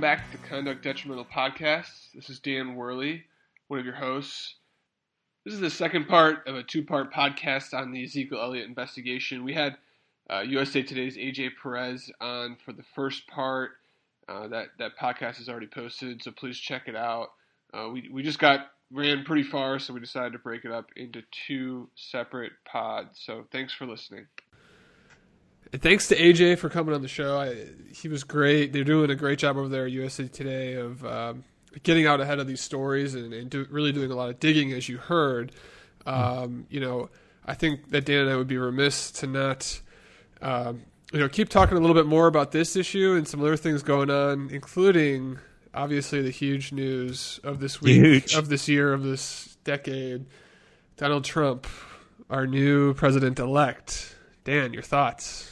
Welcome back to the Conduct Detrimental Podcast. This is Dan Werly, one of your hosts. This is the second part of a two part podcast on the Ezekiel Elliott investigation. We had uh, USA Today's AJ Perez on for the first part. Uh, that, that podcast is already posted, so please check it out. Uh, we, we just got ran pretty far, so we decided to break it up into two separate pods. So thanks for listening. And thanks to AJ for coming on the show. I, he was great. They're doing a great job over there at USA Today of um, getting out ahead of these stories and, and do, really doing a lot of digging, as you heard. Um, you know, I think that Dan and I would be remiss to not, um, you know, keep talking a little bit more about this issue and some other things going on, including obviously the huge news of this week, huge. of this year, of this decade. Donald Trump, our new president elect. Dan, your thoughts?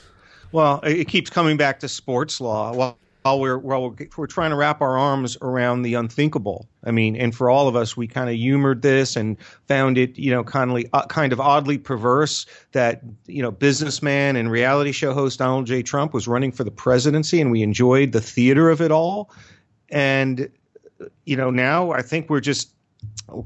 Well, it keeps coming back to sports law. Well, while we're while we're, we're trying to wrap our arms around the unthinkable. I mean, and for all of us, we kind of humored this and found it, you know, kind of uh, kind of oddly perverse that you know businessman and reality show host Donald J. Trump was running for the presidency, and we enjoyed the theater of it all. And you know, now I think we're just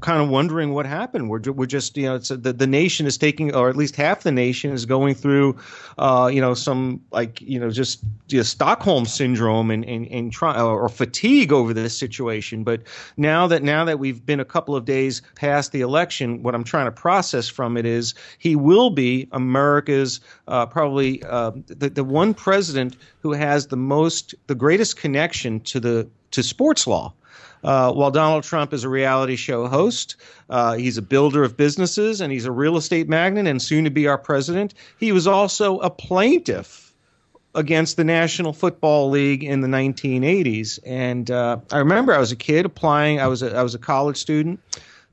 kind of wondering what happened. We're we're just you know the the nation is taking, or at least half the nation is going through, uh, you know, some like you know just, just Stockholm syndrome and and, and try or fatigue over this situation. But now that now that we've been a couple of days past the election, what I'm trying to process from it is he will be America's uh, probably uh, the the one president who has the most the greatest connection to the to sports law. Uh, while Donald Trump is a reality show host, uh, he's a builder of businesses and he's a real estate magnate and soon to be our president. He was also a plaintiff against the National Football League in the 1980s. And uh, I remember I was a kid applying. I was a, I was a college student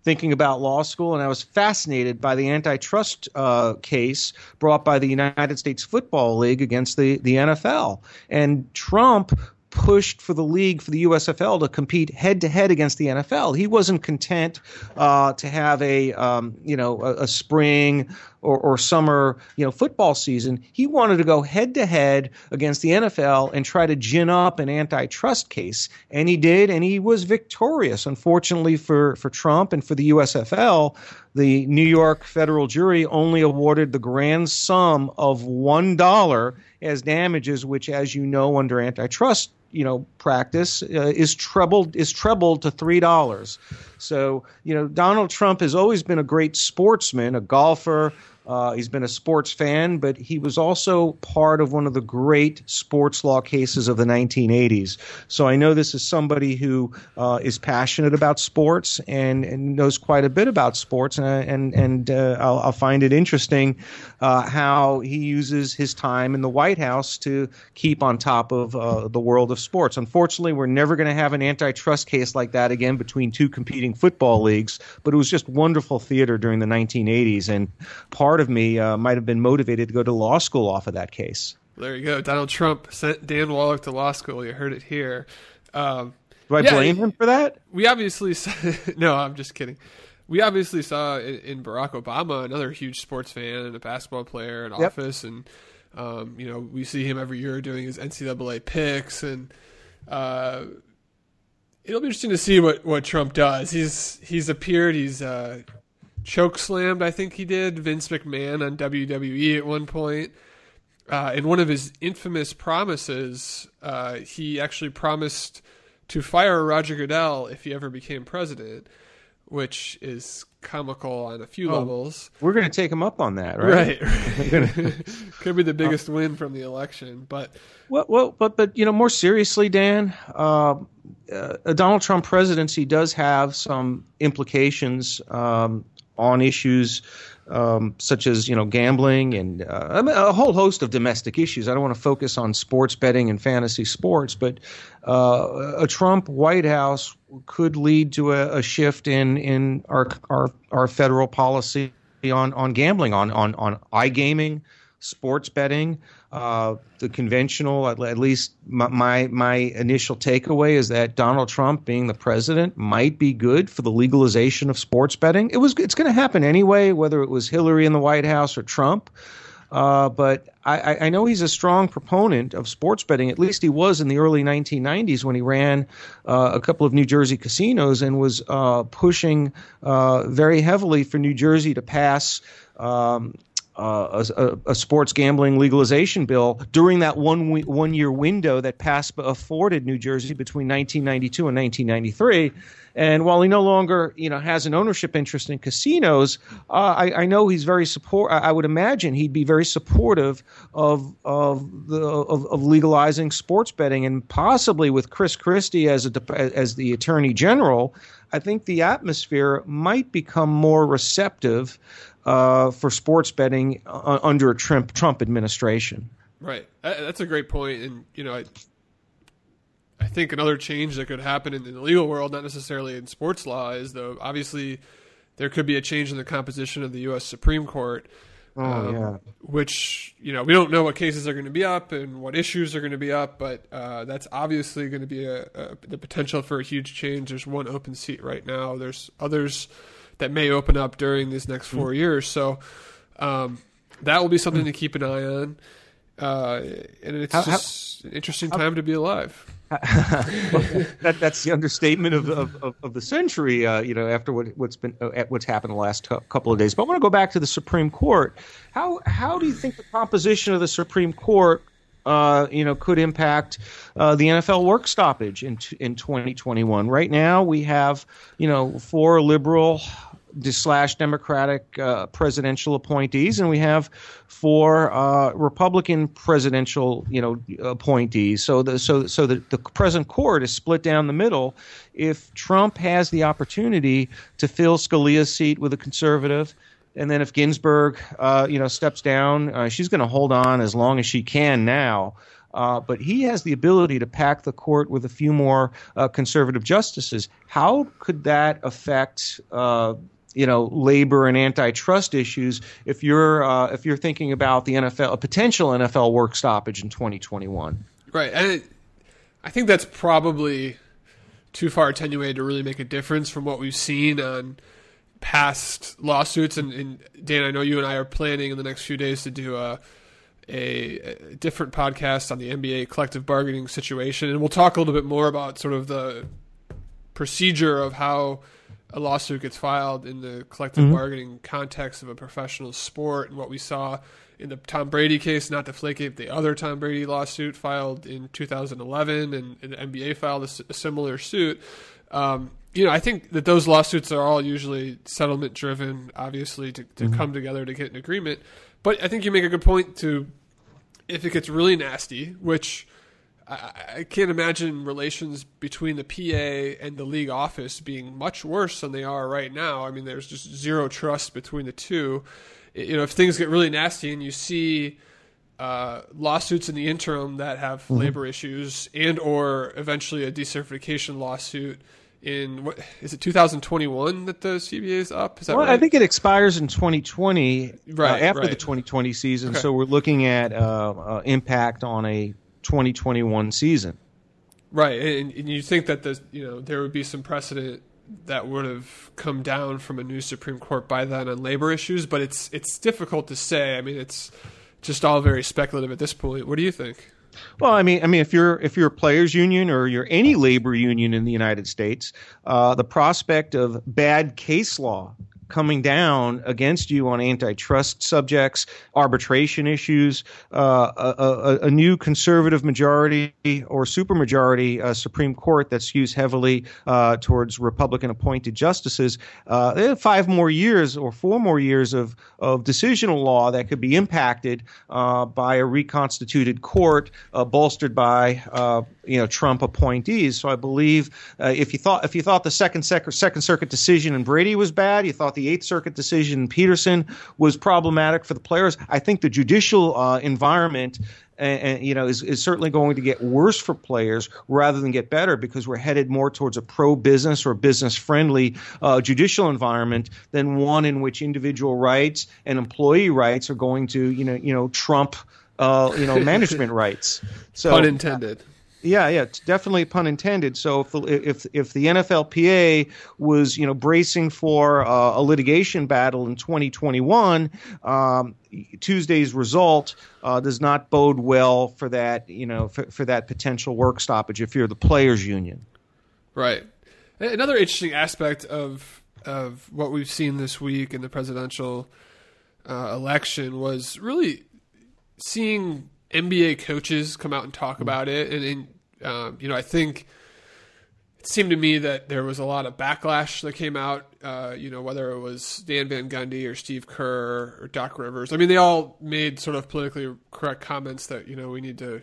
thinking about law school, and I was fascinated by the antitrust uh, case brought by the United States Football League against the, the NFL. And Trump pushed for the league for the USFL to compete head to head against the NFL. He wasn't content uh, to have a um, you know a, a spring or, or, summer you know football season. He wanted to go head to head against the NFL and try to gin up an antitrust case, and he did, and he was victorious. Unfortunately for for Trump and for the USFL, the New York federal jury only awarded the grand sum of one dollar as damages, which, as you know, under antitrust you know practice uh, is trebled is trebled to three dollars. So you know Donald Trump has always been a great sportsman, a golfer, uh, he's been a sports fan, but he was also part of one of the great sports law cases of the 1980s. So I know this is somebody who uh, is passionate about sports and, and, knows quite a bit about sports, and and and uh, I'll, I'll, find it interesting uh, how he uses his time in the White House to keep on top of uh, the world of sports. Unfortunately, we're never going to have an antitrust case like that again between two competing football leagues. But it was just wonderful theater during the 1980s, and part part of me uh, might have been motivated to go to law school off of that case. There you go. Donald Trump sent Dan Wallach to law school. You heard it here. Um, Do I yeah, blame him for that? We obviously no. I'm just kidding. We obviously saw in, Barack Obama another huge sports fan and a basketball player in yep. office, and um, you know we see him every year doing his NCAA picks, and uh, it'll be interesting to see what, what Trump does. He's he's appeared. He's uh, choke slammed, I think he did, Vince McMahon on WWE at one point. Uh, in one of his infamous promises, uh, he actually promised to fire Roger Goodell if he ever became president, which is comical on a few oh, levels. We're going to take him up on that, right? Right. Could be the biggest uh, win from the election, but well, well, but but you know, more seriously, Dan, uh, uh, a Donald Trump presidency does have some implications um, on issues um, such as you know gambling and uh, a whole host of domestic issues. I don't want to focus on sports betting and fantasy sports, but uh, a Trump White House could lead to a, a shift in in our our our federal policy on on gambling, on on on iGaming, sports betting. Uh, the conventional, at, at least my, my, my initial takeaway is that Donald Trump being the president might be good for the legalization of sports betting. It was it's going to happen anyway, whether it was Hillary in the White House or Trump. Uh, but I, I, know he's a strong proponent of sports betting. At least he was in the early 1990s when he ran uh, a couple of New Jersey casinos and was uh, pushing uh, very heavily for New Jersey to pass. Um, uh, a, a, sports gambling legalization bill during that one one year window that PASPA afforded New Jersey between 1992 and 1993. And while he no longer, you know, has an ownership interest in casinos, uh, I, I, know he's very support. I would imagine he'd be very supportive of of the of, of legalizing sports betting, and possibly with Chris Christie as a as the Attorney General. I think the atmosphere might become more receptive uh, for sports betting uh, under a Trump Trump administration. Right, that's a great point, and you know, I, I think another change that could happen in the legal world, not necessarily in sports law, is though obviously there could be a change in the composition of the U.S. Supreme Court. Oh, um, yeah. Which you know we don't know what cases are going to be up and what issues are going to be up, but uh, that's obviously going to be a, a, the potential for a huge change. There's one open seat right now. There's others that may open up during these next four mm. years. So um, that will be something to keep an eye on. Uh, and it's how, just how, an interesting time how, to be alive. that, that's the understatement of, of, of the century. Uh, you know, after what, has been uh, what's happened the last t- couple of days. But I want to go back to the Supreme Court. How how do you think the composition of the Supreme Court uh, you know, could impact uh, the NFL work stoppage in in 2021. Right now, we have you know four liberal slash Democratic uh, presidential appointees, and we have four uh, Republican presidential, you know, appointees. So the so so the, the present court is split down the middle. If Trump has the opportunity to fill Scalia's seat with a conservative, and then if Ginsburg, uh, you know, steps down, uh, she's going to hold on as long as she can now. Uh, but he has the ability to pack the court with a few more uh, conservative justices. How could that affect uh, you know labor and antitrust issues if you're uh, if you're thinking about the NFL a potential NFL work stoppage in 2021. Right, and it, I think that's probably too far attenuated to really make a difference from what we've seen on past lawsuits. And, and Dan, I know you and I are planning in the next few days to do a a, a, different podcast on the NBA collective bargaining situation, and we'll talk a little bit more about sort of the procedure of how a lawsuit gets filed in the collective mm-hmm. bargaining context of a professional sport and what we saw in the Tom Brady case, not to flake it, the other Tom Brady lawsuit filed in 2011, and, and the NBA filed a, a similar suit. Um, you know, I think that those lawsuits are all usually settlement driven, obviously, to, to mm-hmm. come together to get an agreement. But I think you make a good point to if it gets really nasty, which I, I can't imagine relations between the PA and the league office being much worse than they are right now. I mean, there's just zero trust between the two. You know, if things get really nasty and you see uh, lawsuits in the interim that have mm-hmm. labor issues and or eventually a decertification lawsuit in what is it 2021 that the CBA is up? Is that well, right? I think it expires in 2020, right, uh, after right. the 2020 season. Okay. So we're looking at uh, uh, impact on a 2021 season. Right, and, and you think that the you know there would be some precedent that would have come down from a new Supreme Court by then on labor issues, but it's it's difficult to say. I mean, it's just all very speculative at this point. What do you think? Well, I mean, I mean, if you're if you're a players' union or you're any labor union in the United States, uh, the prospect of bad case law coming down against you on antitrust subjects, arbitration issues, uh, a, a, a, new conservative majority or supermajority uh, Supreme Court that skews heavily uh, towards Republican appointed justices. Uh, five more years or four more years of, of decisional law that could be impacted uh, by a reconstituted court uh, bolstered by you know Trump appointees. So I believe if you thought if you thought the second sec- second circuit decision in Brady was bad, you thought the Eighth Circuit decision in Peterson was problematic for the players. I think the judicial uh, environment. And, you know, is, is certainly going to get worse for players rather than get better because we're headed more towards a pro-business or business-friendly uh, judicial environment than one in which individual rights and employee rights are going to, you know, you know, trump, uh, you know, management rights. So, unintended. Yeah, yeah, definitely pun intended. So if the, if if the NFLPA was you know bracing for uh, a litigation battle in 2021, um, Tuesday's result uh, does not bode well for that you know for, for that potential work stoppage if you're the players' union. Right. Another interesting aspect of of what we've seen this week in the presidential uh, election was really seeing NBA coaches come out and talk mm. about it, and, and um, you know, I think it seemed to me that there was a lot of backlash that came out. Uh, you know, whether it was Stan Van Gundy or Steve Kerr or Doc Rivers. I mean, they all made sort of politically correct comments that you know we need to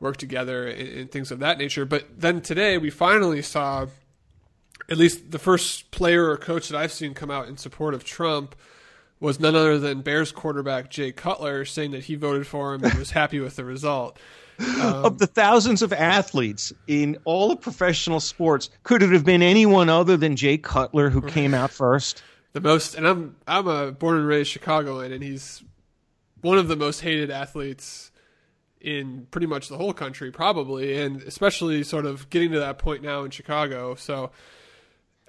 work together and, and things of that nature. But then today we finally saw at least the first player or coach that I've seen come out in support of Trump was none other than Bears quarterback Jay Cutler saying that he voted for him and was happy with the result. Um, of the thousands of athletes in all of professional sports, could it have been anyone other than Jay Cutler who came out first? The most, and I'm I'm a born and raised Chicagoan, and he's one of the most hated athletes in pretty much the whole country, probably, and especially sort of getting to that point now in Chicago. So,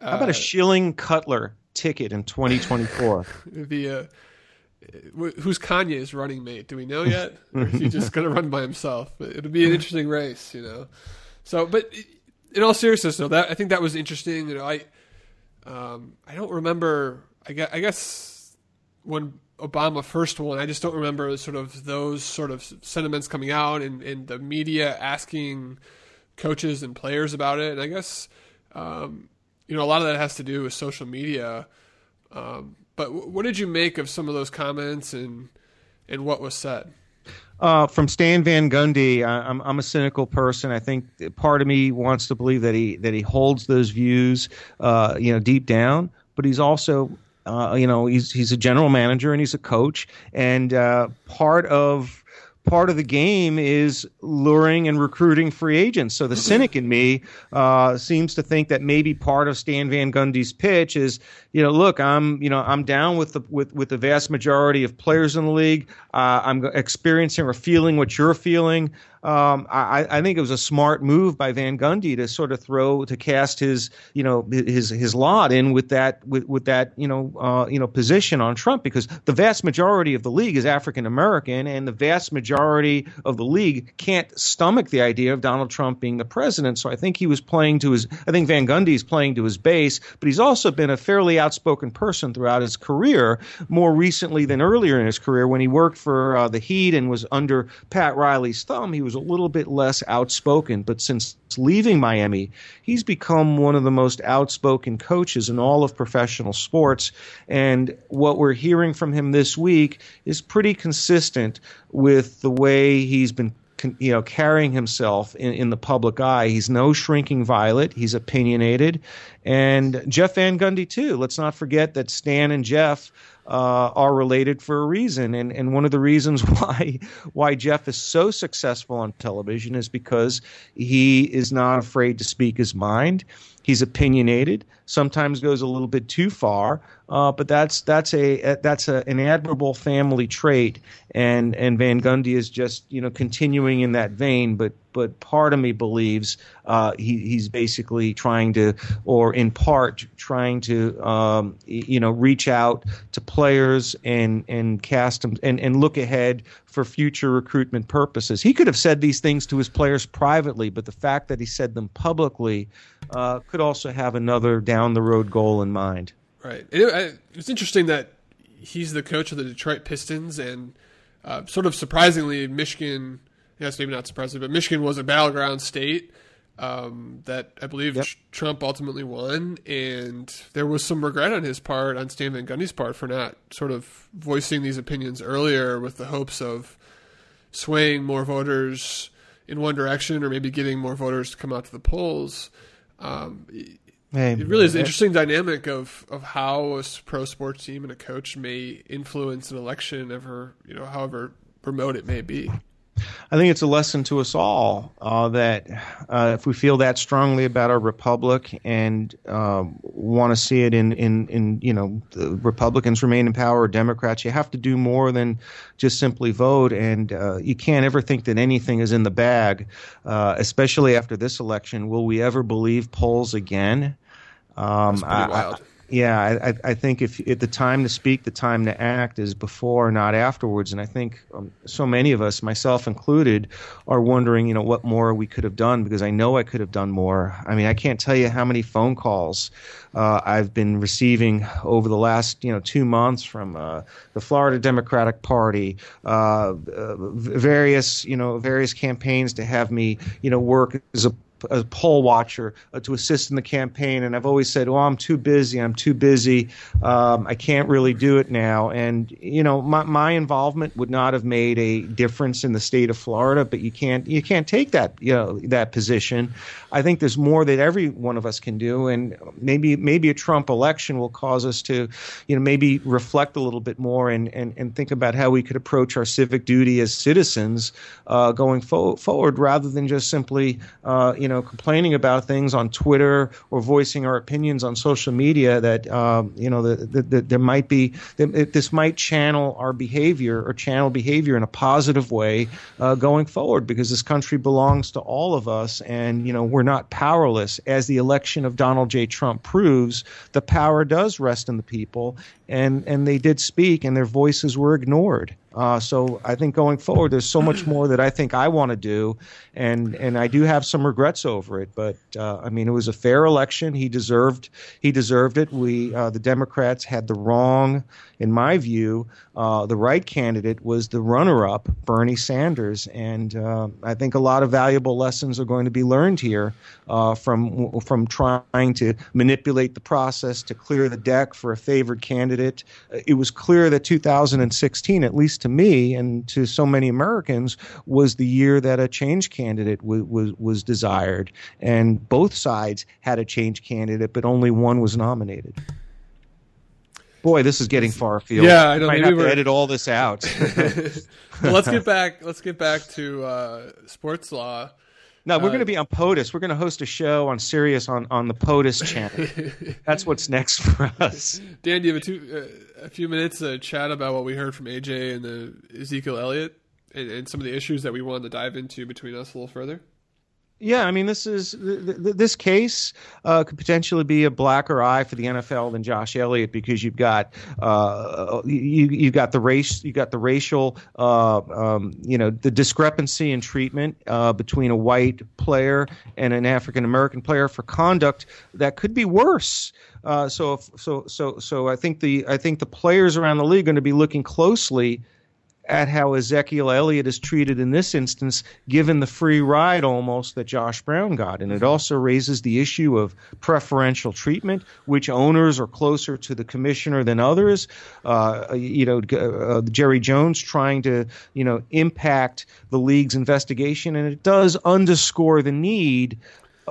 uh, how about a Schilling Cutler? Ticket in 2024. the uh, who's Kanye's running mate? Do we know yet? or is he just going to run by himself? It'll be an interesting race, you know. So, but in all seriousness, though, that I think that was interesting. You know, I um, I don't remember. I guess, I guess when Obama first won, I just don't remember sort of those sort of sentiments coming out and, and the media asking coaches and players about it. And I guess um, you know, a lot of that has to do with social media. Um, but w- what did you make of some of those comments and and what was said? Uh, from Stan Van Gundy, I, I'm I'm a cynical person. I think part of me wants to believe that he that he holds those views, uh, you know, deep down. But he's also, uh, you know, he's he's a general manager and he's a coach, and uh, part of part of the game is luring and recruiting free agents. So the cynic in me uh, seems to think that maybe part of Stan Van Gundy's pitch is, you know, look, I'm, you know, I'm down with the with with the vast majority of players in the league. Uh, I'm experiencing or feeling what you're feeling um, I, I, think it was a smart move by Van Gundy to sort of throw to cast his you know his his lot in with that with, with that you know uh, you know position on Trump because the vast majority of the league is African American and the vast majority of the league can't stomach the idea of Donald Trump being the president. So I think he was playing to his I think Van Gundy's playing to his base, but he's also been a fairly outspoken person throughout his career, more recently than earlier in his career when he worked for uh, the Heat and was under Pat Riley's thumb. He was was a little bit less outspoken, but since leaving Miami, he's become one of the most outspoken coaches in all of professional sports. And what we're hearing from him this week is pretty consistent with the way he's been you know carrying himself in, in the public eye. He's no shrinking violet. He's opinionated, and Jeff Van Gundy too. Let's not forget that Stan and Jeff uh, are related for a reason. And and one of the reasons why why Jeff is so successful on television is because he is not afraid to speak his mind. He's opinionated. Sometimes goes a little bit too far, uh, but that's that's a that's a, an admirable family trait. And and Van Gundy is just you know continuing in that vein. But but part of me believes uh, he, he's basically trying to, or in part trying to, um, you know, reach out to players and and cast them and and look ahead for future recruitment purposes. He could have said these things to his players privately, but the fact that he said them publicly uh, could also have another down the road goal in mind. Right. It, it's interesting that he's the coach of the Detroit Pistons, and uh, sort of surprisingly, Michigan. Yes, maybe not surprising, but Michigan was a battleground state um, that I believe yep. Trump ultimately won, and there was some regret on his part, on Stan Van Gundy's part, for not sort of voicing these opinions earlier with the hopes of swaying more voters in one direction, or maybe getting more voters to come out to the polls. Um, hey, it really is an interesting dynamic of, of how a pro sports team and a coach may influence an election, ever you know, however remote it may be. I think it's a lesson to us all uh, that uh, if we feel that strongly about our republic and uh, want to see it in, in, in, you know, Republicans remain in power or Democrats, you have to do more than just simply vote. And uh, you can't ever think that anything is in the bag, uh, especially after this election. Will we ever believe polls again? Um, That's pretty wild. I, yeah, I, I think if, if, the time to speak, the time to act is before, not afterwards. And I think um, so many of us, myself included, are wondering, you know, what more we could have done because I know I could have done more. I mean, I can't tell you how many phone calls uh, I've been receiving over the last, you know, two months from uh, the Florida Democratic Party, uh, uh various, you know, various campaigns to have me, you know, work as a a poll watcher uh, to assist in the campaign, and I've always said, "Oh, I'm too busy. I'm too busy. Um, I can't really do it now." And you know, my my involvement would not have made a difference in the state of Florida, but you can't you can't take that you know that position. I think there's more that every one of us can do, and maybe maybe a Trump election will cause us to, you know, maybe reflect a little bit more and and, and think about how we could approach our civic duty as citizens uh, going fo- forward, rather than just simply, uh, you know know, complaining about things on Twitter or voicing our opinions on social media that, um, you know, that there might be, this might channel our behavior or channel behavior in a positive way uh, going forward because this country belongs to all of us and, you know, we're not powerless. As the election of Donald J. Trump proves, the power does rest in the people and, and they did speak and their voices were ignored. Uh, so I think going forward, there's so much more that I think I want to do, and and I do have some regrets over it. But uh, I mean, it was a fair election. He deserved he deserved it. We uh, the Democrats had the wrong in my view, uh, the right candidate was the runner up, Bernie Sanders. And uh, I think a lot of valuable lessons are going to be learned here uh, from, from trying to manipulate the process to clear the deck for a favored candidate. It was clear that 2016, at least to me and to so many Americans, was the year that a change candidate w- was, was desired. And both sides had a change candidate, but only one was nominated. Boy, this is getting far afield. Yeah, I know. Might have to edit all this out. well, let's get back. Let's get back to uh, sports law. No, we're uh, going to be on POTUS. We're going to host a show on Sirius on, on the POTUS channel. That's what's next for us. Dan, do you have a, two, uh, a few minutes to chat about what we heard from AJ and the Ezekiel Elliott and, and some of the issues that we wanted to dive into between us a little further? Yeah, I mean, this is this case uh, could potentially be a blacker eye for the NFL than Josh Elliott because you've got uh, you you've got the race you got the racial uh, um, you know the discrepancy in treatment uh, between a white player and an African American player for conduct that could be worse. Uh, so if, so so so I think the I think the players around the league are going to be looking closely at how Ezekiel Elliott is treated in this instance, given the free ride almost that Josh Brown got. And it also raises the issue of preferential treatment, which owners are closer to the commissioner than others. Uh, you know, uh, Jerry Jones trying to, you know, impact the league's investigation. And it does underscore the need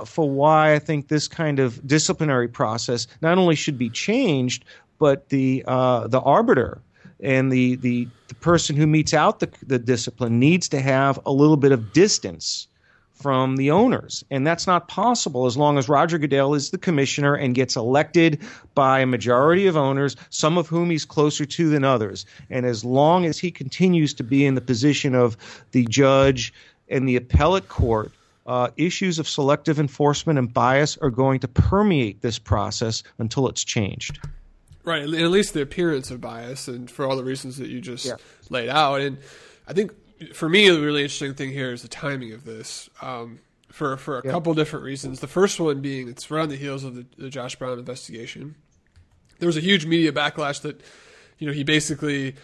for why I think this kind of disciplinary process not only should be changed, but the uh, the arbiter and the, the, the person who metes out the, the discipline needs to have a little bit of distance from the owners. And that's not possible as long as Roger Goodell is the commissioner and gets elected by a majority of owners, some of whom he's closer to than others. And as long as he continues to be in the position of the judge and the appellate court, uh, issues of selective enforcement and bias are going to permeate this process until it's changed. Right, at least the appearance of bias, and for all the reasons that you just yeah. laid out. And I think for me, the really interesting thing here is the timing of this. Um, for for a yeah. couple different reasons. The first one being it's right on the heels of the, the Josh Brown investigation. There was a huge media backlash that you know he basically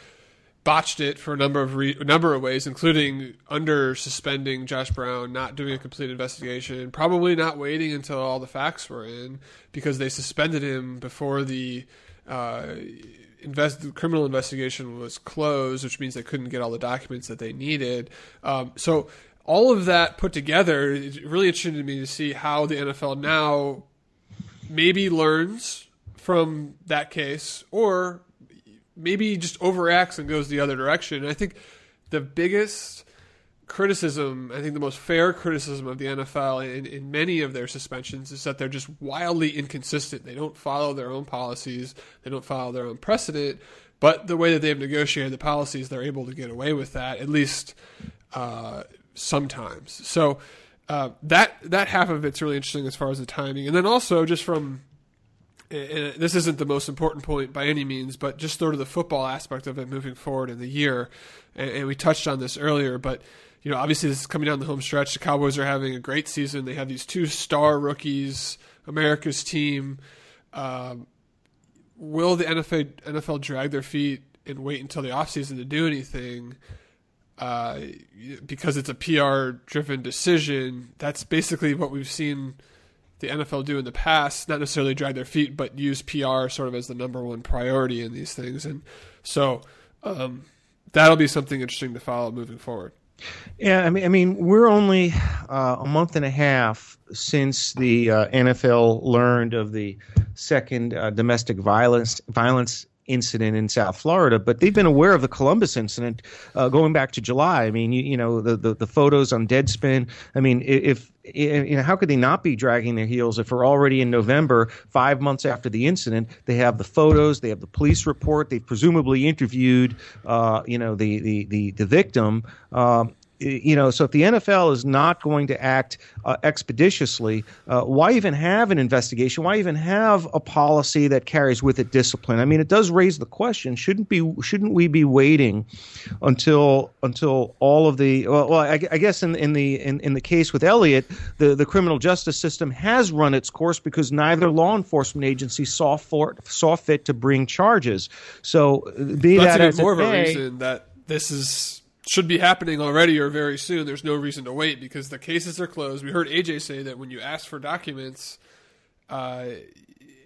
botched it for a number of re- a number of ways, including under suspending Josh Brown, not doing a complete investigation, probably not waiting until all the facts were in because they suspended him before the uh, invest the criminal investigation was closed, which means they couldn't get all the documents that they needed. Um, so all of that put together, it really interested me to see how the NFL now maybe learns from that case, or maybe just overacts and goes the other direction. And I think the biggest criticism, I think the most fair criticism of the NFL in, in many of their suspensions is that they're just wildly inconsistent. They don't follow their own policies, they don't follow their own precedent. But the way that they've negotiated the policies, they're able to get away with that, at least uh, sometimes. So uh, that that half of it's really interesting as far as the timing, and then also just from and this isn't the most important point by any means, but just sort of the football aspect of it moving forward in the year. And, and, we touched on this earlier, but you know, obviously this is coming down the home stretch. The Cowboys are having a great season. They have these two star rookies, America's team. Um, will the NFL NFL drag their feet and wait until the offseason to do anything? Uh, because it's a PR driven decision. That's basically what we've seen the NFL do in the past, not necessarily drag their feet, but use PR sort of as the number one priority in these things. And so um, that'll be something interesting to follow moving forward. Yeah, I mean, I mean, we're only uh, a month and a half since the uh, NFL learned of the second uh, domestic violence violence incident in South Florida, but they've been aware of the Columbus incident uh, going back to July. I mean, you, you know, the, the, the photos on Deadspin. I mean, if you know, how could they not be dragging their heels if we're already in November, five months after the incident? They have the photos, they have the police report, they've presumably interviewed, uh, you know, the the the, the victim. Um, you know, so if the NFL is not going to act uh, expeditiously, uh, why even have an investigation? Why even have a policy that carries with it discipline? I mean, it does raise the question: shouldn't be shouldn't we be waiting until until all of the well, well I, I, guess in in the in, in the case with Elliott, the the criminal justice system has run its course because neither law enforcement agency saw for saw fit to bring charges. So be That's that as more of a reason that this is should be happening already or very soon. There's no reason to wait because the cases are closed. We heard AJ say that when you ask for documents uh,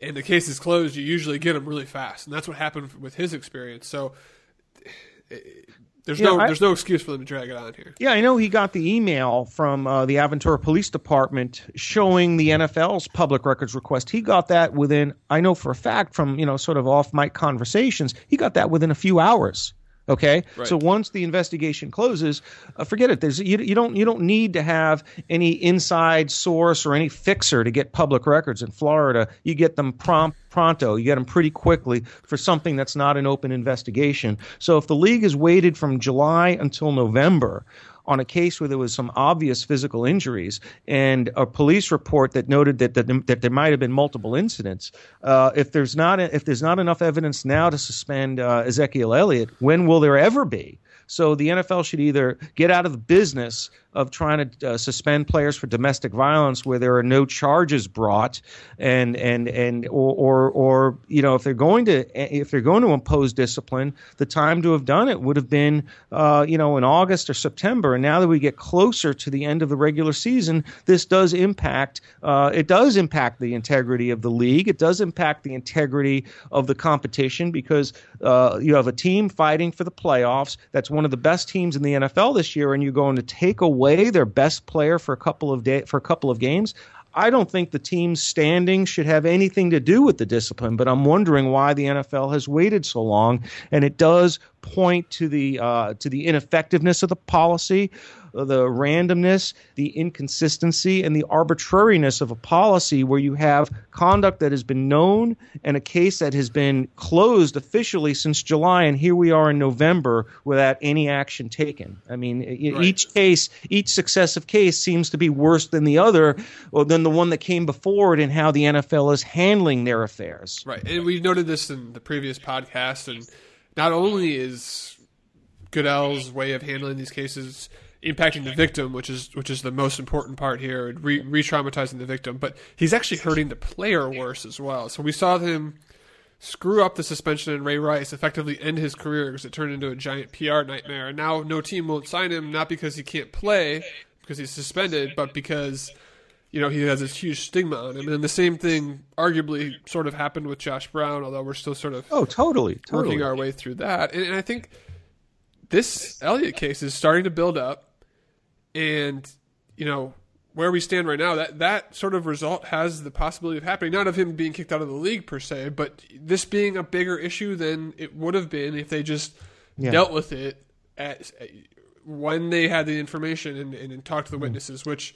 and the case is closed, you usually get them really fast, and that's what happened with his experience. So. there's no I, there's no excuse for them to drag it on here. Yeah, I know he got the email from uh, the Aventura Police Department showing the NFL's public records request. He got that within I know for a fact from you know sort of off mic conversations. He got that within a few hours. Okay, right. so once the investigation closes, uh, forget it. There's you, you don't you don't need to have any inside source or any fixer to get public records in Florida. You get them prompt pronto. You get them pretty quickly for something that's not an open investigation. So if the league has waited from July until November on a case where there was some obvious physical injuries and a police report that noted that that, that there might have been multiple incidents. Uh, if there's not if there's not enough evidence now to suspend uh, Ezekiel Elliott, when will there ever be? So the NFL should either get out of the business of trying to uh, suspend players for domestic violence where there are no charges brought, and and and or, or or you know if they're going to if they're going to impose discipline, the time to have done it would have been uh, you know in August or September. And now that we get closer to the end of the regular season, this does impact uh, it does impact the integrity of the league. It does impact the integrity of the competition because uh, you have a team fighting for the playoffs. That's one of the best teams in the NFL this year, and you're going to take away their best player for a couple of day for a couple of games. I don't think the team's standing should have anything to do with the discipline, but I'm wondering why the NFL has waited so long, and it does point to the uh, to the ineffectiveness of the policy the randomness, the inconsistency, and the arbitrariness of a policy where you have conduct that has been known and a case that has been closed officially since July, and here we are in November without any action taken. I mean, right. each case, each successive case seems to be worse than the other, or than the one that came before it, and how the NFL is handling their affairs. Right, and we've noted this in the previous podcast, and not only is Goodell's way of handling these cases impacting the victim, which is which is the most important part here, re traumatizing the victim. But he's actually hurting the player worse as well. So we saw him screw up the suspension and Ray Rice, effectively end his career because it turned into a giant PR nightmare. And now no team won't sign him, not because he can't play, because he's suspended, but because you know he has this huge stigma on him. And the same thing, arguably, sort of happened with Josh Brown, although we're still sort of oh totally, totally. working our way through that. And, and I think this Elliott case is starting to build up and you know where we stand right now, that that sort of result has the possibility of happening. Not of him being kicked out of the league per se, but this being a bigger issue than it would have been if they just yeah. dealt with it at, when they had the information and, and, and talked to the Hmm. witnesses, which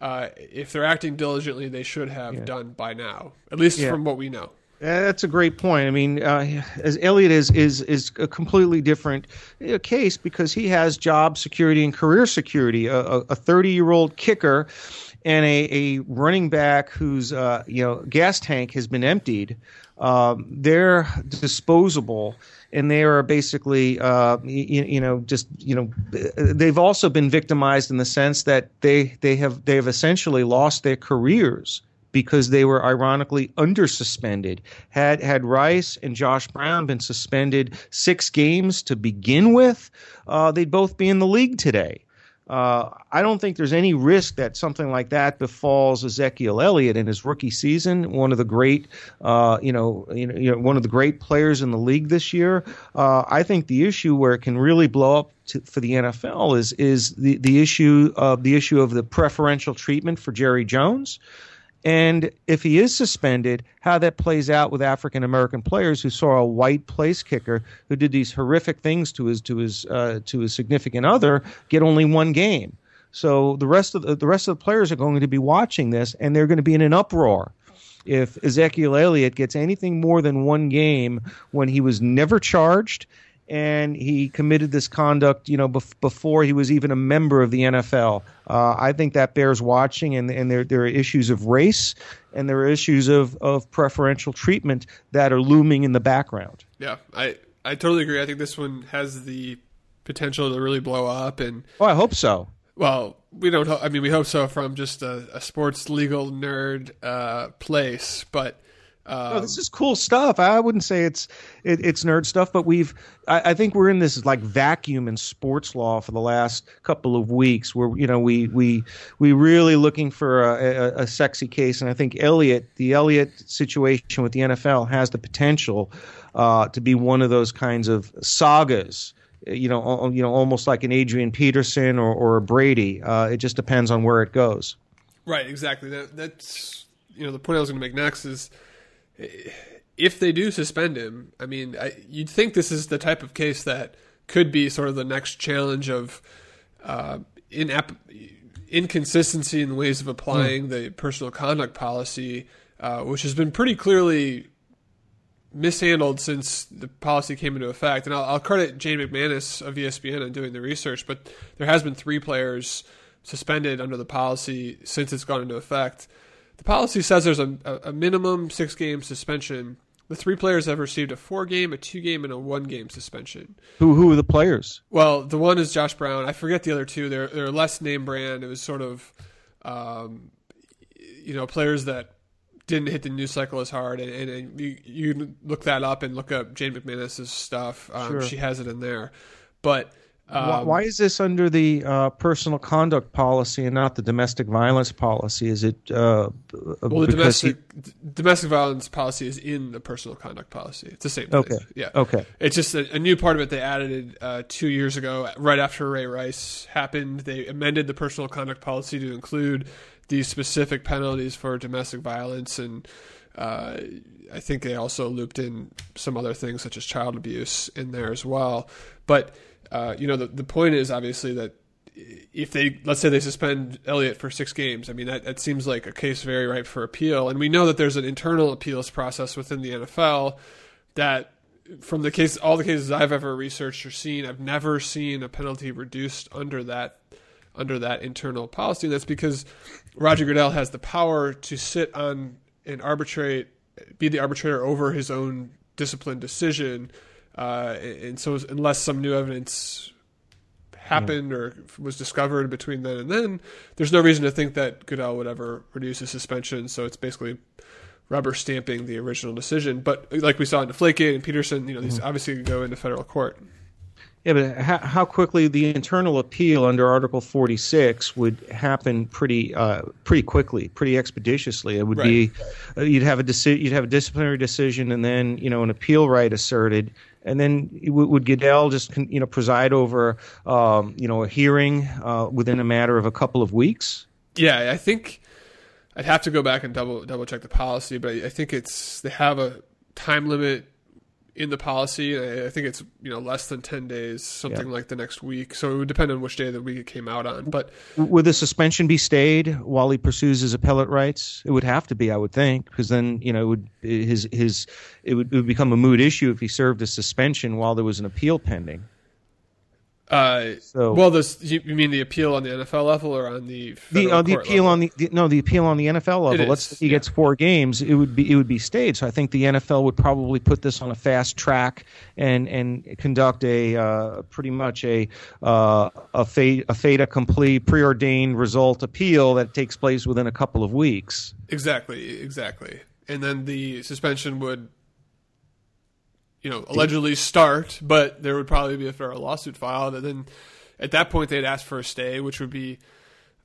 uh, if they're acting diligently, they should have Yeah. done by now, at least Yeah. from what we know. That's a great point. I mean, uh, as Elliott is is is a completely different uh, case because he has job security and career security. A thirty year old kicker and a, a running back whose uh, you know gas tank has been emptied. Um, they're disposable, and they are basically uh, you, you know just you know they've also been victimized in the sense that they they have they have essentially lost their careers because they were ironically under suspended. Had had Rice and Josh Brown been suspended six games to begin with, uh, they'd both be in the league today. Uh, I don't think there's any risk that something like that befalls Ezekiel Elliott in his rookie season. One of the great, uh, you, know, you know, you know, one of the great players in the league this year. Uh, I think the issue where it can really blow up to, for the NFL is is the the issue of the issue of the preferential treatment for Jerry Jones and if he is suspended, how that plays out with African American players who saw a white place kicker who did these horrific things to his to his uh, to his significant other get only one game. So the rest of the, the rest of the players are going to be watching this, and they're going to be in an uproar if Ezekiel Elliott gets anything more than one game when he was never charged and he committed this conduct, you know, bef- before he was even a member of the NFL. Uh, I think that bears watching, and, and there, there are issues of race and there are issues of, of preferential treatment that are looming in the background. Yeah, I I totally agree. I think this one has the potential to really blow up, and Oh, I hope so. well, we don't. Ho- I mean, we hope so from just a, a sports legal nerd uh, place, but. Um, No, this is cool stuff. I wouldn't say it's it, it's nerd stuff, but we've I, I think we're in this like vacuum in sports law for the last couple of weeks, where you know we we we really looking for a, a, a sexy case, and I think Elliott, the Elliott situation with the NFL, has the potential uh, to be one of those kinds of sagas. You know, you know, almost like an Adrian Peterson or, or a Brady. Uh, it just depends on where it goes. Right, exactly. That, that's you know the point I was going to make next is if they do suspend him. I mean, I, you'd think this is the type of case that could be sort of the next challenge of uh, inap- inconsistency in the ways of applying the personal conduct policy, uh, which has been pretty clearly mishandled since the policy came into effect. And I'll, I'll credit Jane McManus of ESPN on doing the research, but there has been three players suspended under the policy since it's gone into effect. The policy says there's a, a minimum six game suspension. The three players have received a four game, a two game, and a one game suspension. Who who are the players? Well, the one is Josh Brown. I forget the other two. They're they're less name brand. It was sort of, um, you know, players that didn't hit the news cycle as hard. And, and, and you, you look that up and look up Jane McManus's stuff. Um, Sure. She has it in there. But um, why, why is this under the uh, personal conduct policy and not the domestic violence policy? Is it uh, well, the because he- domestic domestic violence policy is in the personal conduct policy. It's the same thing. Okay. Yeah. Okay. It's just a, a new part of it they added uh, two years ago, right after Ray Rice happened. They amended the personal conduct policy to include these specific penalties for domestic violence, and uh, I think they also looped in some other things such as child abuse in there as well. But uh, you know, the the point is obviously that if they let's say they suspend Elliott for six games, I mean that, that seems like a case very ripe for appeal. And we know that there's an internal appeals process within the NFL that from the case all the cases I've ever researched or seen, I've never seen a penalty reduced under that under that internal policy. And that's because Roger Goodell has the power to sit on and arbitrate be the arbitrator over his own discipline decision. Uh, and so unless some new evidence happened or was discovered between then and then, there's no reason to think that Goodell would ever reduce his suspension. So it's basically rubber stamping the original decision. But like we saw in Deflategate and Peterson, you know, these obviously could go into federal court. Yeah, but how, how quickly the internal appeal under Article 46 would happen pretty uh, pretty quickly, pretty expeditiously. It would be uh, you'd have a deci- you'd have a disciplinary decision, and then you know an appeal right asserted, and then would, Goodell just you know preside over um, you know a hearing uh, within a matter of a couple of weeks? Yeah, I think I'd have to go back and double double check the policy, but I, I think it's they have a time limit in the policy. I think it's you know less than ten days, something yeah. like the next week. So it would depend on which day of the week it came out on. But would the suspension be stayed while he pursues his appellate rights? It would have to be, I would think, because then you know it would his his it would, it would become a moot issue if he served a suspension while there was an appeal pending. Uh, so, well, this you mean the appeal on the NFL level or on the the, uh, the appeal level? on the, the, no the appeal on the NFL level. Let's say he yeah. gets four games, it would be it would be stayed. So I think the NFL would probably put this on a fast track and and conduct a uh, pretty much a uh, a fait a fait accompli preordained result appeal that takes place within a couple of weeks. Exactly, exactly, and then the suspension would you know, allegedly start, but there would probably be a federal lawsuit filed, and then at that point they'd ask for a stay, which would be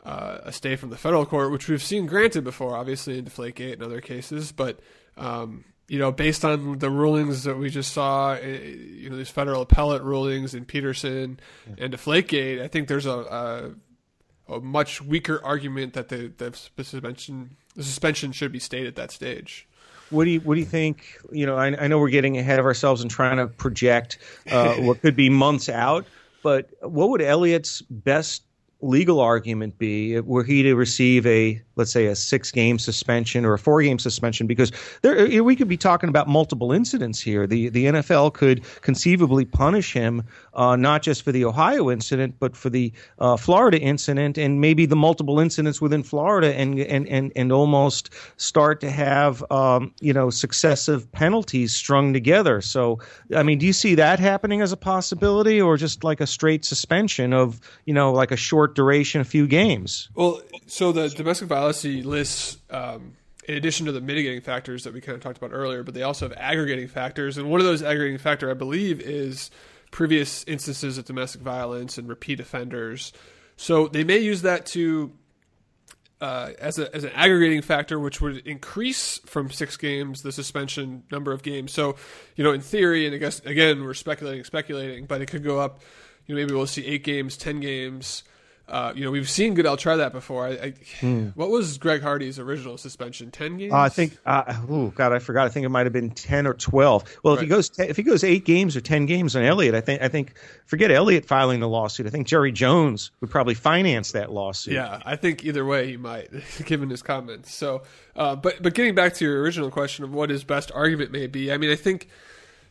uh, a stay from the federal court, which we've seen granted before, obviously in Deflategate and other cases, but. Um, you know, based on the rulings that we just saw, eh, you know, these federal appellate rulings in Peterson yeah. and Deflategate, I think there's a, a, a much weaker argument that the, the suspension the suspension should be stayed at that stage. What do you What do you think? You know, I, I know we're getting ahead of ourselves and trying to project uh, what could be months out. But what would Elliott's best legal argument be were he to receive a let's say a six game suspension or a four game suspension because there we could be talking about multiple incidents here. The the NFL could conceivably punish him uh, not just for the Ohio incident but for the uh, Florida incident and maybe the multiple incidents within Florida and and and, and almost start to have um, you know successive penalties strung together. So I mean do you see that happening as a possibility or just like a straight suspension of you know like a short short duration, a few games. Well, so the domestic violence lists, um, in addition to the mitigating factors that we kind of talked about earlier, but they also have aggregating factors, and one of those aggregating factor, I believe, is previous instances of domestic violence and repeat offenders. So they may use that to uh, as a as an aggregating factor, which would increase from six games the suspension number of games. So, you know, in theory, and I guess again we're speculating, speculating, but it could go up. You know, maybe we'll see eight games, ten games. Uh, you know, we've seen Goodell try that before. I, I hmm. What was Greg Hardy's original suspension? Ten games? Uh, I think. Uh, oh God, I forgot. I think it might have been ten or twelve. Well, right. if he goes if he goes eight games or ten games on Elliott, I think I think forget Elliott filing the lawsuit. I think Jerry Jones would probably finance that lawsuit. Yeah, I think either way he might, given his comments. So, uh, but but getting back to your original question of what his best argument may be, I mean, I think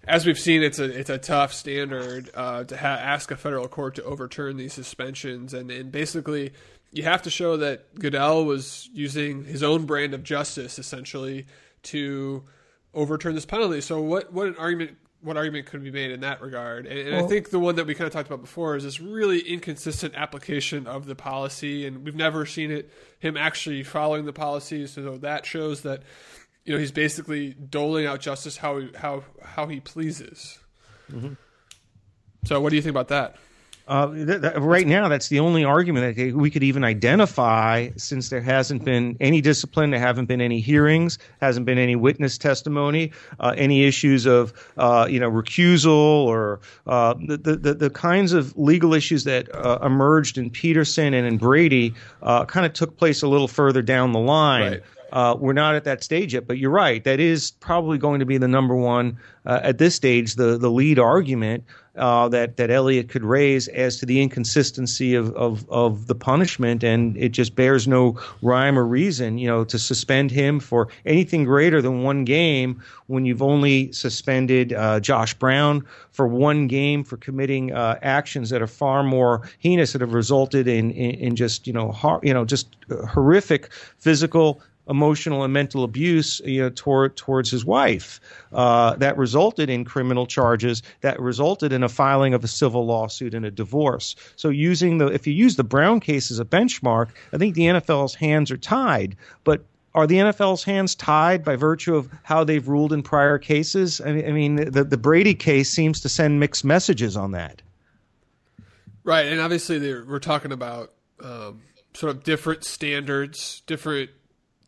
as we've seen, it's a it's a tough standard uh, to ha- ask a federal court to overturn these suspensions, and, and basically you have to show that Goodell was using his own brand of justice essentially to overturn this penalty. So what what an argument what argument could be made in that regard? And, and well, I think the one that we kind of talked about before is this really inconsistent application of the policy, and we've never seen it him actually following the policy. So that shows that you know he's basically doling out justice how he, how how he pleases. Mm-hmm. So, what do you think about that? Uh, th- th- right now, that's the only argument that we could even identify, since there hasn't been any discipline, there haven't been any hearings, hasn't been any witness testimony, uh, any issues of uh, you know recusal or uh, the, the the kinds of legal issues that uh, emerged in Peterson and in Brady uh, kind of took place a little further down the line. Right. Uh, we're not at that stage yet, but you're right. That is probably going to be the number one uh, at this stage, the the lead argument uh, that that Elliott could raise as to the inconsistency of, of of the punishment, and it just bears no rhyme or reason, you know, to suspend him for anything greater than one game when you've only suspended uh, Josh Brown for one game for committing uh, actions that are far more heinous that have resulted in in, in just you know hor- you know just horrific physical emotional and mental abuse you know, toward, towards his wife. Uh, that resulted in criminal charges, that resulted in a filing of a civil lawsuit and a divorce. So, using the if you use the Brown case as a benchmark, I think the NFL's hands are tied. But are the NFL's hands tied by virtue of how they've ruled in prior cases? I mean, the, the Brady case seems to send mixed messages on that. Right, and obviously we're talking about um, sort of different standards, different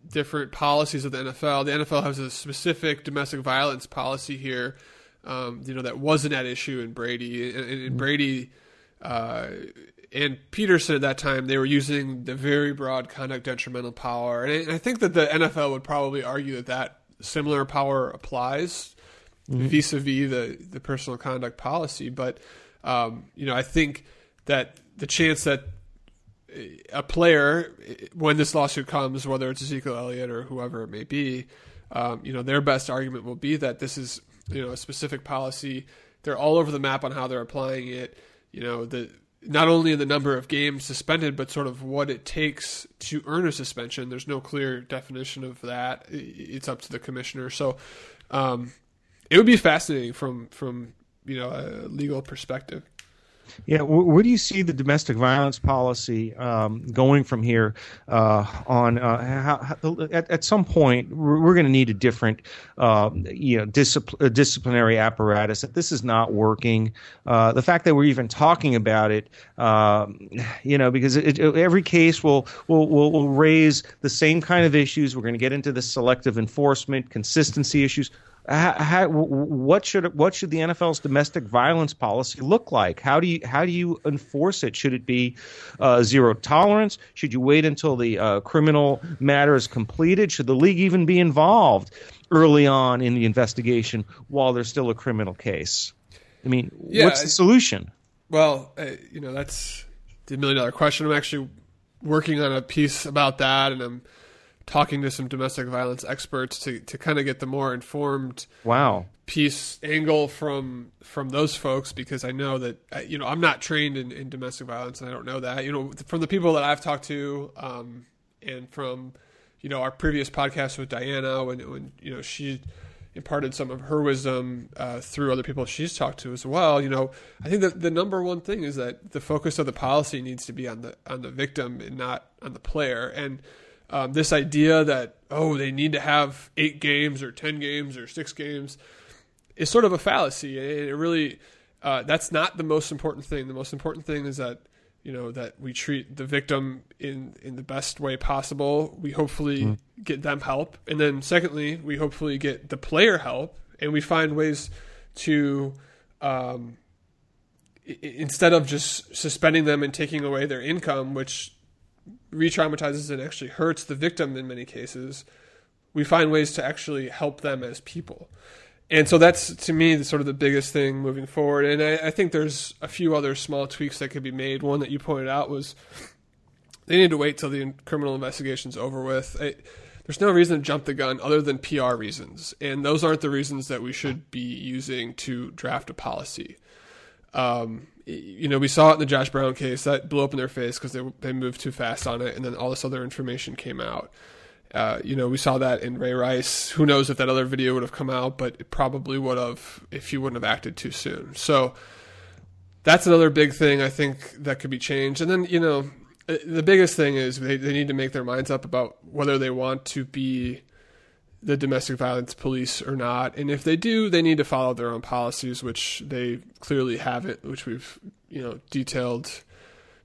different policies of the NFL. The NFL has a specific domestic violence policy here, um, you know, that wasn't at issue in Brady. In, in Brady uh, and Peterson at that time, they were using the very broad conduct detrimental power, and I, and I think that the NFL would probably argue that that similar power applies mm-hmm. vis-a-vis the the personal conduct policy. But um, you know, I think that the chance that a player, when this lawsuit comes, whether it's Ezekiel Elliott or whoever it may be, um, you know, their best argument will be that this is you know a specific policy. They're all over the map on how they're applying it. You know, the not only the number of games suspended, but sort of what it takes to earn a suspension. There's no clear definition of that. It's up to the commissioner. So um, it would be fascinating from from you know a legal perspective. Yeah, where do you see the domestic violence policy um, going from here? Uh, on uh, how, how, at, at, some point, we're, going to need a different, uh, you know, discipl- disciplinary apparatus. That this is not working. Uh, the fact that we're even talking about it, um, you know, because it, it, every case will, will will will raise the same kind of issues. We're going to get into the selective enforcement, consistency issues how, what should what should the NFL's domestic violence policy look like? How do you how do you enforce it? Should it be uh, zero tolerance? Should you wait until the uh, criminal matter is completed? Should the league even be involved early on in the investigation while there's still a criminal case? I mean, yeah, what's the solution? Well, uh, you know that's the million dollar question. I'm actually working on a piece about that, and I'm talking to some domestic violence experts to, to kind of get the more informed wow piece angle from from those folks because I know that you know I'm not trained in, in domestic violence and I don't know that you know from the people that I've talked to um, and from you know our previous podcast with Diana when when you know she imparted some of her wisdom uh, through other people she's talked to as well. You know, I think that the number one thing is that the focus of the policy needs to be on the on the victim and not on the player. And um, this idea that oh they need to have eight games or ten games or six games is sort of a fallacy. And it really uh, that's not the most important thing. The most important thing is that you know that we treat the victim in in the best way possible. We hopefully mm. get them help, and then secondly, we hopefully get the player help, and we find ways to. Um, instead of just suspending them and taking away their income, which re-traumatizes and actually hurts the victim in many cases, we find ways to actually help them as people. And so that's to me the sort of the biggest thing moving forward. And I, I think there's a few other small tweaks that could be made. One that you pointed out was they need to wait till the criminal investigation's over with. I, there's no reason to jump the gun other than PR reasons, and those aren't the reasons that we should be using to draft a policy. Um, you know, we saw it in the Josh Brown case that blew up in their face because they they moved too fast on it, and then all this other information came out. Uh, you know, we saw that in Ray Rice. Who knows if that other video would have come out, but it probably would have if you wouldn't have acted too soon. So that's another big thing I think that could be changed. And then, you know, uh, the biggest thing is they, they need to make their minds up about whether they want to be the domestic violence police or not. And if they do, they need to follow their own policies, which they clearly haven't, which we've you know detailed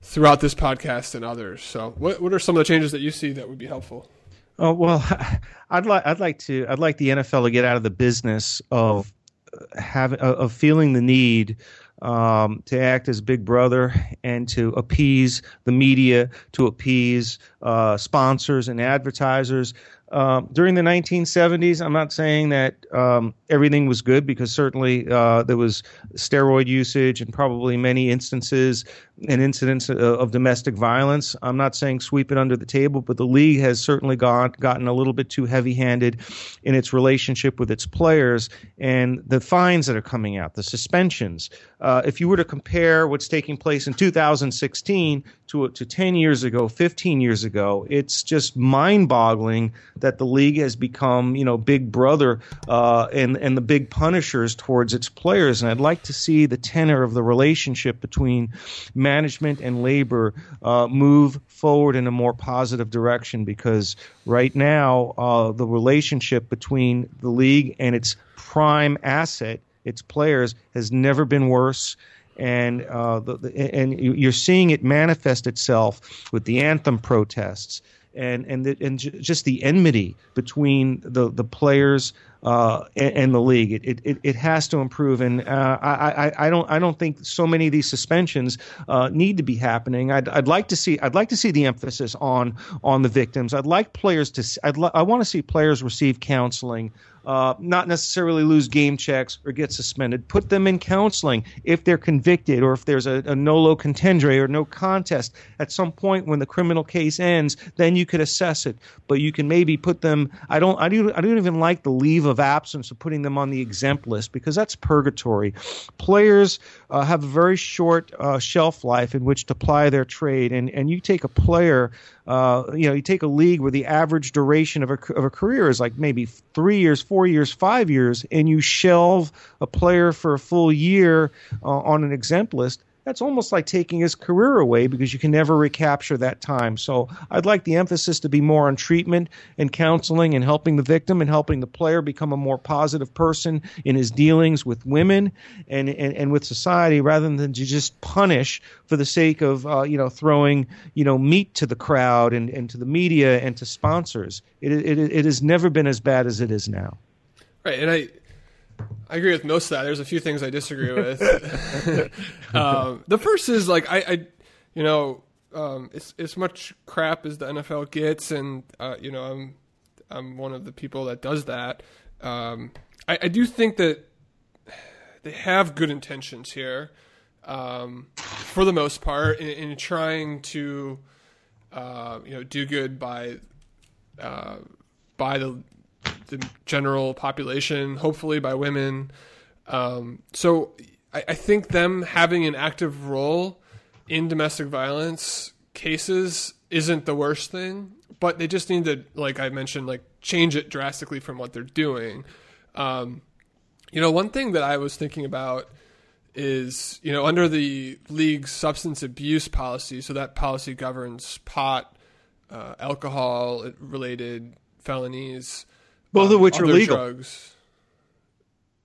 throughout this podcast and others. So, what what are some of the changes that you see that would be helpful? Oh well, I'd like I'd like to I'd like the NFL to get out of the business of having of feeling the need um, to act as big brother and to appease the media, to appease uh, sponsors and advertisers. Um, during the 1970s, I'm not saying that um, everything was good because certainly uh, there was steroid usage and probably many instances and incidents of, of, domestic violence. I'm not saying sweep it under the table, but the league has certainly got, gotten a little bit too heavy handed in its relationship with its players and the fines that are coming out, the suspensions. Uh, if you were to compare what's taking place in 2016 to, to 10 years ago, 15 years ago, it's just mind boggling that the league has become, you know, big brother uh, and, and the big punishers towards its players. And I'd like to see the tenor of the relationship between management and labor uh, move forward in a more positive direction because right now uh, the relationship between the league and its prime asset, its players, has never been worse. And uh, the, the, and you're seeing it manifest itself with the anthem protests and and the, and just the enmity between the the players uh, and, and, the league. It, it it has to improve, and uh, I, I I don't I don't think so many of these suspensions uh, need to be happening. I'd I'd like to see I'd like to see the emphasis on on the victims. I'd like players to I'd li- I want to see players receive counseling uh, not necessarily lose game checks or get suspended. Put them in counseling if they're convicted or if there's a, a nolo contendere or no contest. At some point when the criminal case ends, then you could assess it. But you can maybe put them. I don't. I don't. I don't even like the leave of absence of putting them on the exempt list because that's purgatory. Players uh, have a very short uh, shelf life in which to ply their trade, and and you take a player uh, you know, you take a league where the average duration of a, of a career is like maybe three years, four years, five years, and you shelve a player for a full year uh, on an exempt list that's almost like taking his career away because you can never recapture that time. So I'd like the emphasis to be more on treatment and counseling and helping the victim and helping the player become a more positive person in his dealings with women and, and, and with society rather than to just punish for the sake of, uh, you know, throwing, you know, meat to the crowd and, and to the media and to sponsors. It, it, it has never been as bad as it is now. Right. And I, I agree with most of that. There's a few things I disagree with. um, the first is like I, I you know, um, it's as much crap as the NFL gets, and uh, you know, I'm I'm one of the people that does that. Um, I, I, do think that they have good intentions here, um, for the most part, in, in trying to, uh, you know, do good by, uh, by the the general population, hopefully by women. Um, so I, I, think them having an active role in domestic violence cases isn't the worst thing, but they just need to, like I mentioned, like change it drastically from what they're doing. Um, you know, one thing that I was thinking about is, you know, under the league's substance abuse policy, so that policy governs pot, uh, alcohol related felonies both of which are legal. Drugs.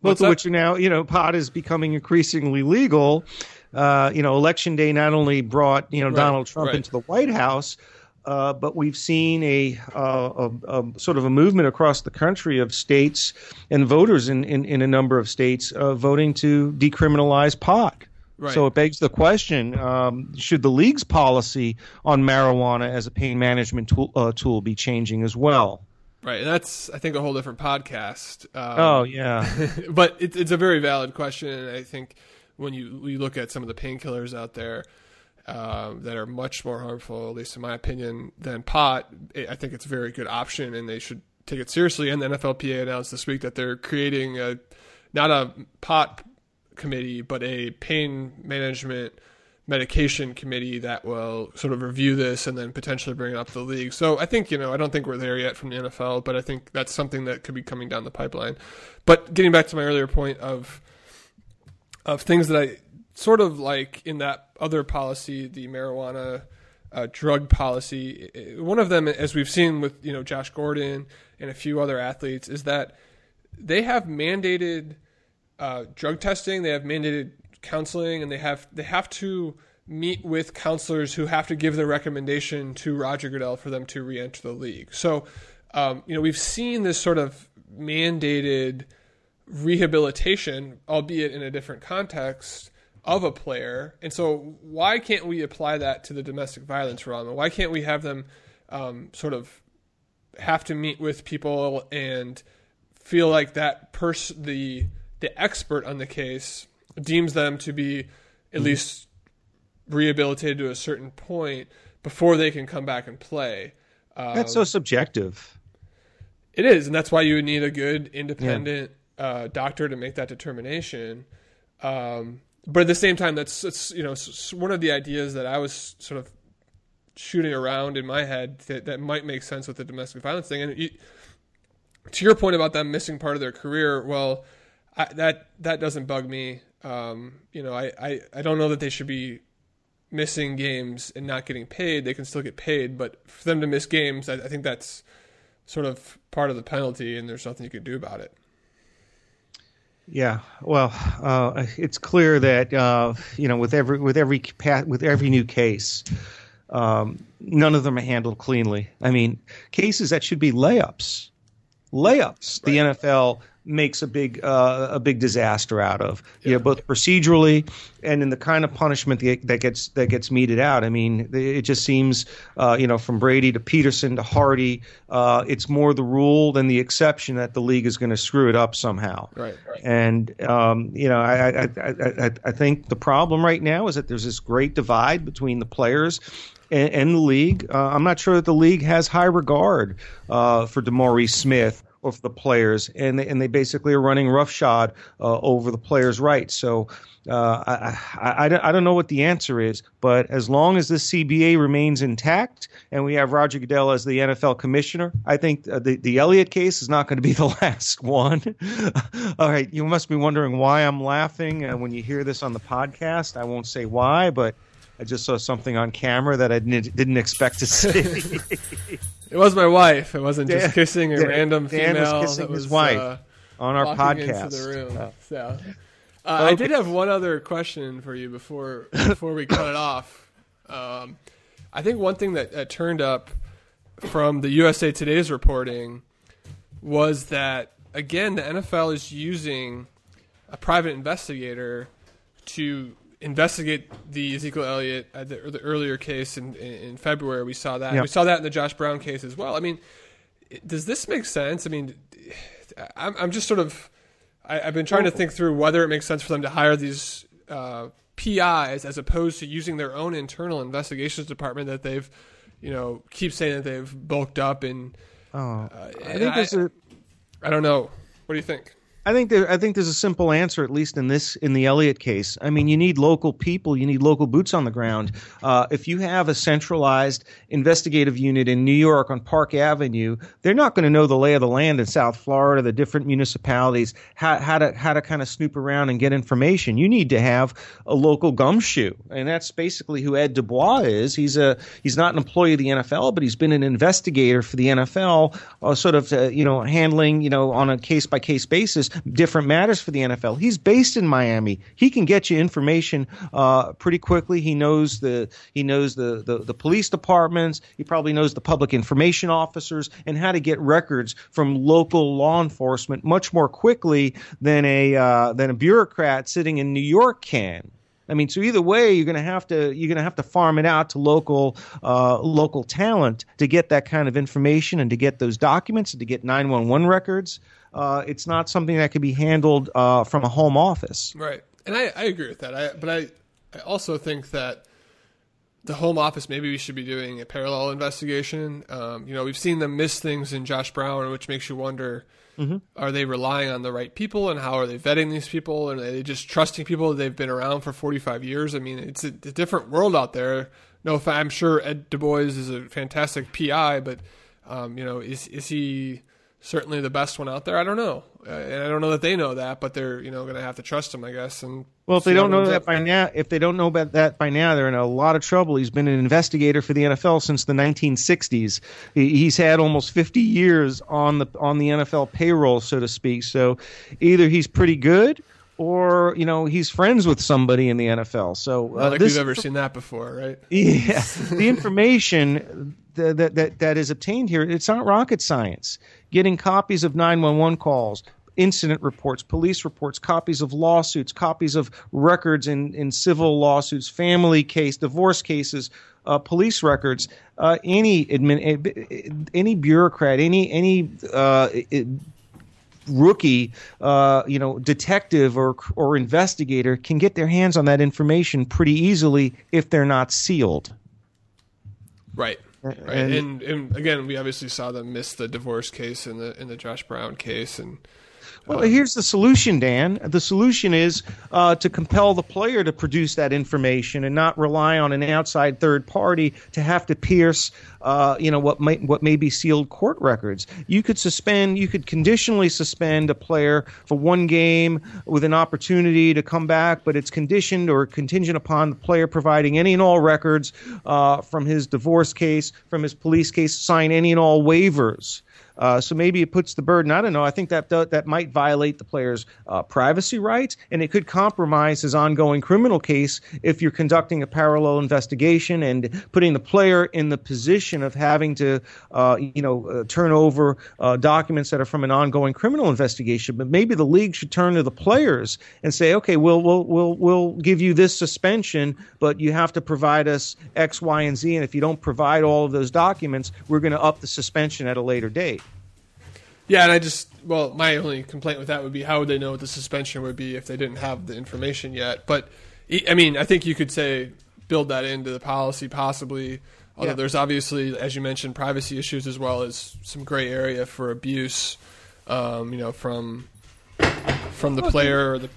Both of which are now, you know, pot is becoming increasingly legal. Uh, you know, election day not only brought you know right, Donald Trump right. into the White House, uh, but we've seen a, uh, a, a, sort of a movement across the country of states and voters in, in, in a number of states uh, voting to decriminalize pot. Right. So it begs the question: um, Should the league's policy on marijuana as a pain management tool, uh, tool be changing as well? Right, and that's I think a whole different podcast. Um, oh yeah, but it, it's a very valid question, and I think when you we look at some of the painkillers out there um, that are much more harmful, at least in my opinion, than pot, I think it's a very good option, and they should take it seriously. And the NFLPA announced this week that they're creating a not a pot committee, but a pain management medication committee that will sort of review this and then potentially bring it up the league. So I think, you know, I don't think we're there yet from the NFL, but I think that's something that could be coming down the pipeline. But getting back to my earlier point of of things that I sort of like in that other policy, the marijuana uh, drug policy, one of them, as we've seen with, you know, Josh Gordon and a few other athletes, is that they have mandated uh, drug testing, they have mandated counseling and they have they have to meet with counselors who have to give their recommendation to Roger Goodell for them to re-enter the league. So, um, you know, we've seen this sort of mandated rehabilitation, albeit in a different context, of a player. And so, why can't we apply that to the domestic violence realm? Why can't we have them um, sort of have to meet with people and feel like that person, the the expert on the case, deems them to be at mm-hmm. least rehabilitated to a certain point before they can come back and play. Um, that's so subjective. It is, and that's why you would need a good independent yeah. uh, doctor to make that determination. Um, but at the same time, that's it's, you know one of the ideas that I was sort of shooting around in my head that, that might make sense with the domestic violence thing. And you, to your point about them missing part of their career, well, I, that that doesn't bug me. Um, you know, I, I, I don't know that they should be missing games and not getting paid. They can still get paid, but for them to miss games, I, I think that's sort of part of the penalty, and there's nothing you can do about it. Yeah, well, uh, it's clear that uh, you know with every with every with every new case, um, none of them are handled cleanly. I mean, cases that should be layups layups. The NFL makes a big uh, a big disaster out of. Yeah. both procedurally and in the kind of punishment that gets that gets meted out. I mean, it just seems uh, you know from Brady to Peterson to Hardy, uh, it's more the rule than the exception that the league is going to screw it up somehow. Right. right. And um, you know, I, I I I think the problem right now is that there's this great divide between the players and, and the league. Uh, I'm not sure that the league has high regard uh, for DeMaurice Smith for the players, and they, and they basically are running roughshod uh, over the players' rights. So. Uh, I, I, I, don't know what the answer is, but as long as this CBA remains intact and we have Roger Goodell as the NFL commissioner, I think uh, the, the Elliott case is not going to be the last one. All right, you must be wondering why I'm laughing uh, when you hear this on the podcast. I won't say why, but I just saw something on camera that I didn't, didn't expect to see. it was my wife. It wasn't just kissing a Dan, random Dan female. was kissing was, his wife uh, on our podcast. Into the room. Oh. So, uh, okay. I did have one other question for you before before we cut it off. Um, I think one thing that, that turned up from the USA Today's reporting was that again the NFL is using a private investigator to investigate the Ezekiel Elliott uh, the, the, earlier case in, in, February. We saw that. Yep. We saw that in the Josh Brown case as well. I mean, does this make sense? I mean, I'm, I'm just sort of I, have been trying to think through whether it makes sense for them to hire these uh, PIs as opposed to using their own internal investigations department that they've, you know, keep saying that they've bulked up and. Oh, uh, I think there's a. I don't know. What do you think? I think there, I think there's a simple answer, at least in this in the Elliott case. I mean, you need local people, you need local boots on the ground. Uh, if you have a centralized investigative unit in New York on Park Avenue, they're not going to know the lay of the land in South Florida, the different municipalities, how, how to how to kind of snoop around and get information. You need to have a local gumshoe, and that's basically who Ed Dubois is. He's a he's not an employee of the NFL, but he's been an investigator for the NFL, uh, sort of uh, you know handling you know on a case by case basis different matters for the NFL. He's based in Miami. He can get you information uh, pretty quickly. He knows the he knows the, the, the police departments. He probably knows the public information officers and how to get records from local law enforcement much more quickly than a uh, than a bureaucrat sitting in New York can. I mean, so either way, you're going to have to you're going to have to farm it out to local uh, local talent to get that kind of information and to get those documents and to get 911 records. Uh, it's not something that can be handled uh, from a home office. Right, and I, I agree with that. I, but I I also think that the home office maybe we should be doing a parallel investigation. Um, you know, we've seen them miss things in Josh Brown, which makes you wonder Mm-hmm. Are they relying on the right people, and how are they vetting these people? Are they just trusting people they've been around for 45 years? I mean, it's a, a different world out there. No, I'm sure Ed Dubois is a fantastic PI, but um, you know, is is he certainly the best one out there? I don't know, uh, and I don't know that they know that, but they're you know going to have to trust him, I guess, and well, if they don't know that by now, if they don't know about that by now, they're in a lot of trouble. He's been an investigator for the NFL since the 1960s. He's had almost 50 years on the on the NFL payroll, so to speak. So, either he's pretty good, or you know he's friends with somebody in the NFL. So, uh, like this, we've ever seen that before, right? Yeah, the information that, that that is obtained here, it's not rocket science. Getting copies of 911 calls, incident reports, police reports, copies of lawsuits, copies of records in, in civil lawsuits, family case, divorce cases, uh, police records. Uh, any admin, eh, any bureaucrat, any any uh, rookie, uh, you know, detective or or investigator can get their hands on that information pretty easily if they're not sealed. Right. Right. And, and, and again, we obviously saw them miss the divorce case in the in the Josh Brown case, and well, here's the solution, Dan. The solution is uh, to compel the player to produce that information and not rely on an outside third party to have to pierce, uh, you know, what may what may be sealed court records. You could suspend, you could conditionally suspend a player for one game with an opportunity to come back, but it's conditioned or contingent upon the player providing any and all records uh, from his divorce case, from his police case, sign any and all waivers Uh, so maybe it puts the burden. I don't know. I think that that might violate the player's uh, privacy rights, and it could compromise his ongoing criminal case if you're conducting a parallel investigation and putting the player in the position of having to, uh, you know, uh, turn over uh, documents that are from an ongoing criminal investigation. But maybe the league should turn to the players and say, okay, we'll we'll we'll we'll give you this suspension, but you have to provide us X, Y, and Z, and if you don't provide all of those documents, we're going to up the suspension at a later date. Yeah, and I just well, my only complaint with that would be how would they know what the suspension would be if they didn't have the information yet? But I mean, I think you could say build that into the policy possibly. Although yeah. there's obviously, as you mentioned, privacy issues as well as some gray area for abuse. Um, you know, from from the player or the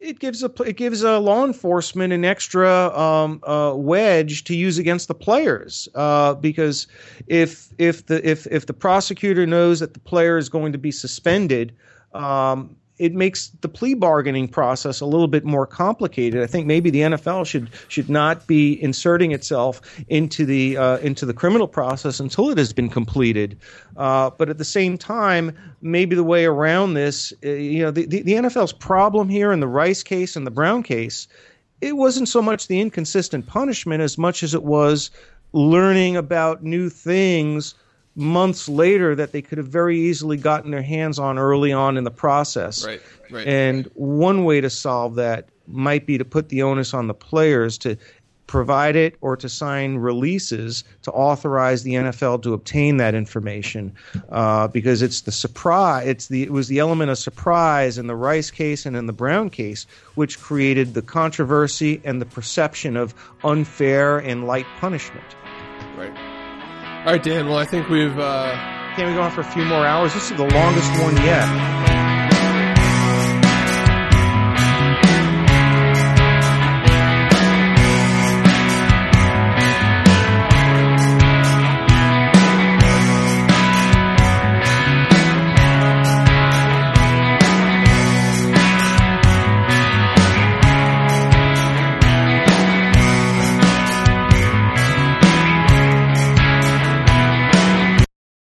it gives a it gives a law enforcement an extra um, uh, wedge to use against the players uh, because if if the if if the prosecutor knows that the player is going to be suspended. Um, it makes the plea bargaining process a little bit more complicated. I think maybe the NFL should should not be inserting itself into the uh, into the criminal process until it has been completed. Uh, but at the same time, maybe the way around this, uh, you know, the, the, the NFL's problem here in the Rice case and the Brown case, it wasn't so much the inconsistent punishment as much as it was learning about new things months later that they could have very easily gotten their hands on early on in the process. Right, right. And one way to solve that might be to put the onus on the players to provide it or to sign releases to authorize the NFL to obtain that information uh, because it's the surprise it's the it was the element of surprise in the Rice case and in the Brown case which created the controversy and the perception of unfair and light punishment. Right. All right, Dan. Well, I think we've. Uh... Can we go on for a few more hours? This is the longest one yet.